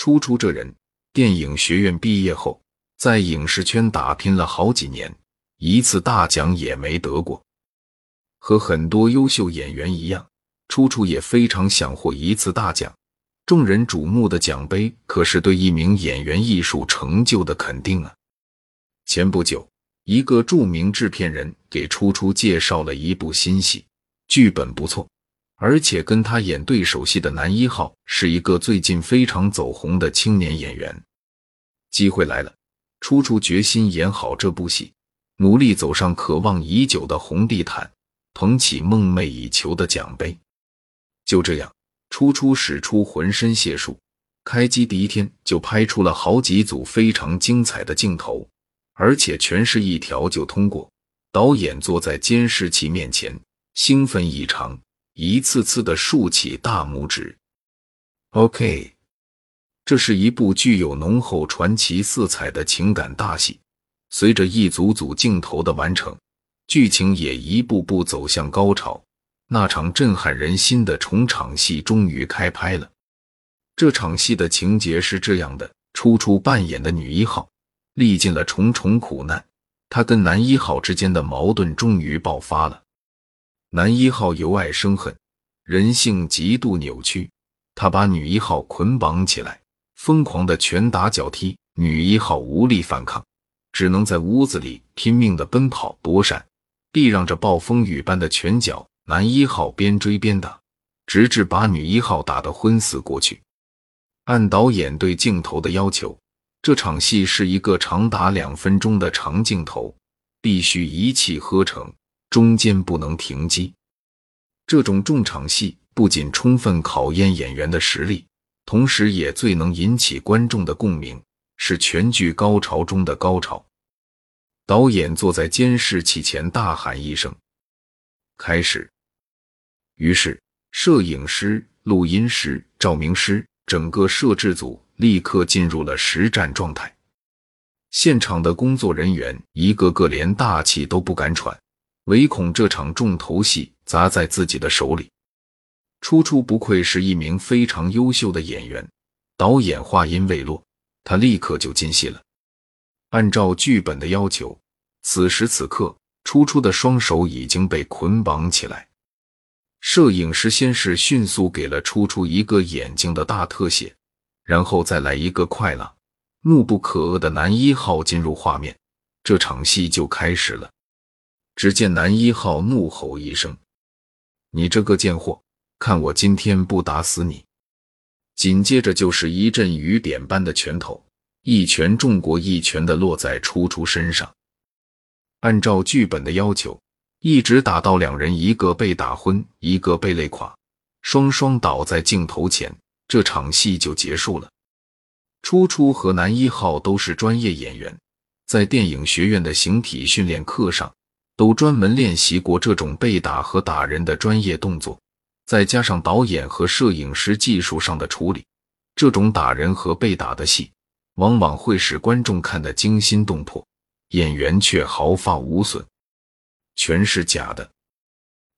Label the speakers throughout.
Speaker 1: 初初这人，电影学院毕业后，在影视圈打拼了好几年，一次大奖也没得过。和很多优秀演员一样，初初也非常想获一次大奖。众人瞩目的奖杯，可是对一名演员艺术成就的肯定啊！前不久，一个著名制片人给初初介绍了一部新戏，剧本不错，而且跟他演对手戏的男一号是一个最近非常走红的青年演员。机会来了，初初决心演好这部戏，努力走上渴望已久的红地毯，捧起梦寐以求的奖杯。就这样。初初使出浑身解数，开机第一天就拍出了好几组非常精彩的镜头，而且全是一条就通过。导演坐在监视器面前，兴奋异常，一次次的竖起大拇指。OK，这是一部具有浓厚传奇色彩的情感大戏。随着一组组镜头的完成，剧情也一步步走向高潮。那场震撼人心的重场戏终于开拍了。这场戏的情节是这样的：初初扮演的女一号历尽了重重苦难，她跟男一号之间的矛盾终于爆发了。男一号由爱生恨，人性极度扭曲，他把女一号捆绑起来，疯狂的拳打脚踢。女一号无力反抗，只能在屋子里拼命的奔跑躲闪，避让着暴风雨般的拳脚。男一号边追边打，直至把女一号打得昏死过去。按导演对镜头的要求，这场戏是一个长达两分钟的长镜头，必须一气呵成，中间不能停机。这种重场戏不仅充分考验演员的实力，同时也最能引起观众的共鸣，是全剧高潮中的高潮。导演坐在监视器前大喊一声：“开始！”于是，摄影师、录音师、照明师，整个摄制组立刻进入了实战状态。现场的工作人员一个个连大气都不敢喘，唯恐这场重头戏砸在自己的手里。初初不愧是一名非常优秀的演员。导演话音未落，他立刻就进戏了。按照剧本的要求，此时此刻，初初的双手已经被捆绑起来。摄影师先是迅速给了初初一个眼睛的大特写，然后再来一个快拉，怒不可遏的男一号进入画面，这场戏就开始了。只见男一号怒吼一声：“你这个贱货，看我今天不打死你！”紧接着就是一阵雨点般的拳头，一拳重过一拳的落在初初身上。按照剧本的要求。一直打到两人一个被打昏，一个被累垮，双双倒在镜头前，这场戏就结束了。初初和男一号都是专业演员，在电影学院的形体训练课上，都专门练习过这种被打和打人的专业动作。再加上导演和摄影师技术上的处理，这种打人和被打的戏，往往会使观众看得惊心动魄，演员却毫发无损。全是假的，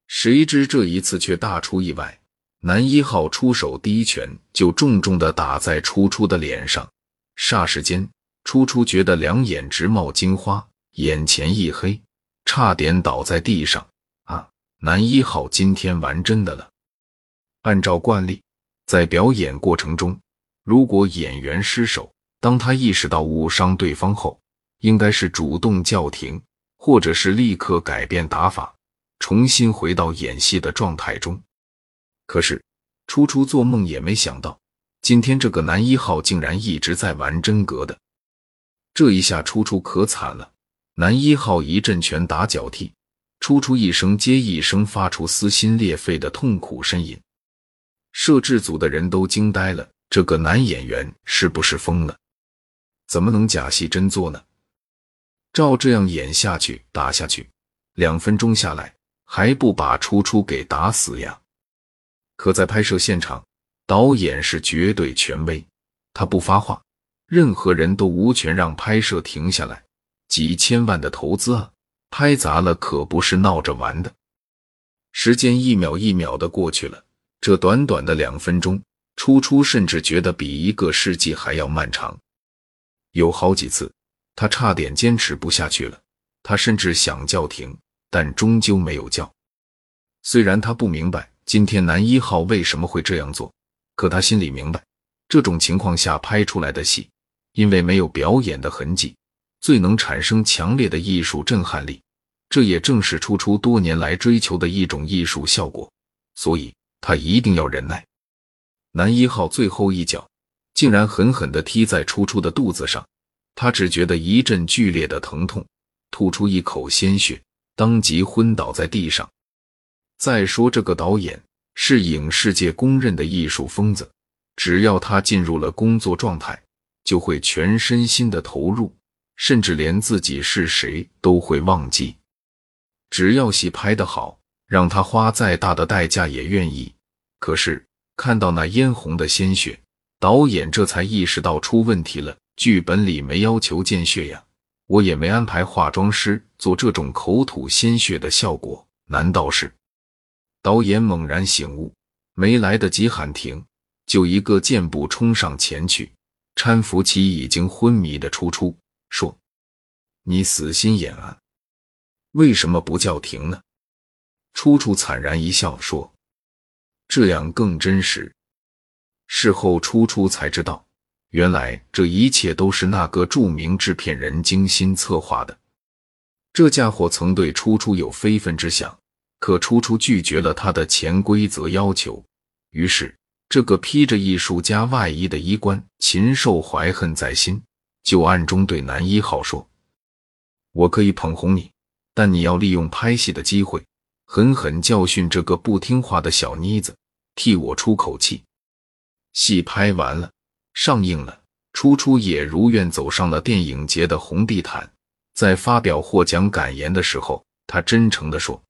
Speaker 1: 谁知这一次却大出意外。男一号出手第一拳就重重的打在初初的脸上，霎时间，初初觉得两眼直冒金花，眼前一黑，差点倒在地上。啊！男一号今天玩真的了。按照惯例，在表演过程中，如果演员失手，当他意识到误伤对方后，应该是主动叫停。或者是立刻改变打法，重新回到演戏的状态中。可是初初做梦也没想到，今天这个男一号竟然一直在玩真格的。这一下初初可惨了，男一号一阵拳打脚踢，初初一声接一声发出撕心裂肺的痛苦呻吟。摄制组的人都惊呆了，这个男演员是不是疯了？怎么能假戏真做呢？照这样演下去，打下去，两分钟下来还不把初初给打死呀？可在拍摄现场，导演是绝对权威，他不发话，任何人都无权让拍摄停下来。几千万的投资啊，拍砸了可不是闹着玩的。时间一秒一秒的过去了，这短短的两分钟，初初甚至觉得比一个世纪还要漫长。有好几次，他差点坚持不下去了。他甚至想叫停，但终究没有叫。虽然他不明白今天男一号为什么会这样做，可他心里明白，这种情况下拍出来的戏，因为没有表演的痕迹，最能产生强烈的艺术震撼力。这也正是初初多年来追求的一种艺术效果。所以他一定要忍耐。男一号最后一脚竟然狠狠地踢在初初的肚子上，他只觉得一阵剧烈的疼痛，吐出一口鲜血，当即昏倒在地上。再说这个导演是影视界公认的艺术疯子，只要他进入了工作状态，就会全身心的投入，甚至连自己是谁都会忘记。只要戏拍得好。让他花再大的代价也愿意。可是看到那嫣红的鲜血，导演这才意识到出问题了。剧本里没要求见血呀，我也没安排化妆师做这种口吐鲜血的效果。难道是？导演猛然醒悟，没来得及喊停，就一个箭步冲上前去，搀扶起已经昏迷的初初，说：“你死心眼啊，为什么不叫停呢？”初初惨然一笑，说：“这样更真实。”事后，初初才知道，原来这一切都是那个著名制片人精心策划的。这家伙曾对初初有非分之想，可初初拒绝了他的潜规则要求。于是，这个披着艺术家外衣的衣冠禽兽怀恨在心，就暗中对男一号说：“我可以捧红你，但你要利用拍戏的机会。”狠狠教训这个不听话的小妮子，替我出口气。戏拍完了，上映了，初初也如愿走上了电影节的红地毯。在发表获奖感言的时候，他真诚地说：“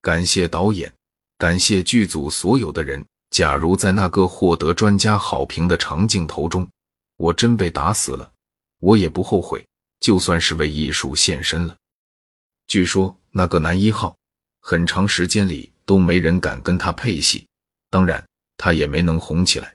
Speaker 1: 感谢导演，感谢剧组所有的人。假如在那个获得专家好评的长镜头中，我真被打死了，我也不后悔，就算是为艺术献身了。”据说那个男一号。很长时间里都没人敢跟他配戏，当然他也没能红起来。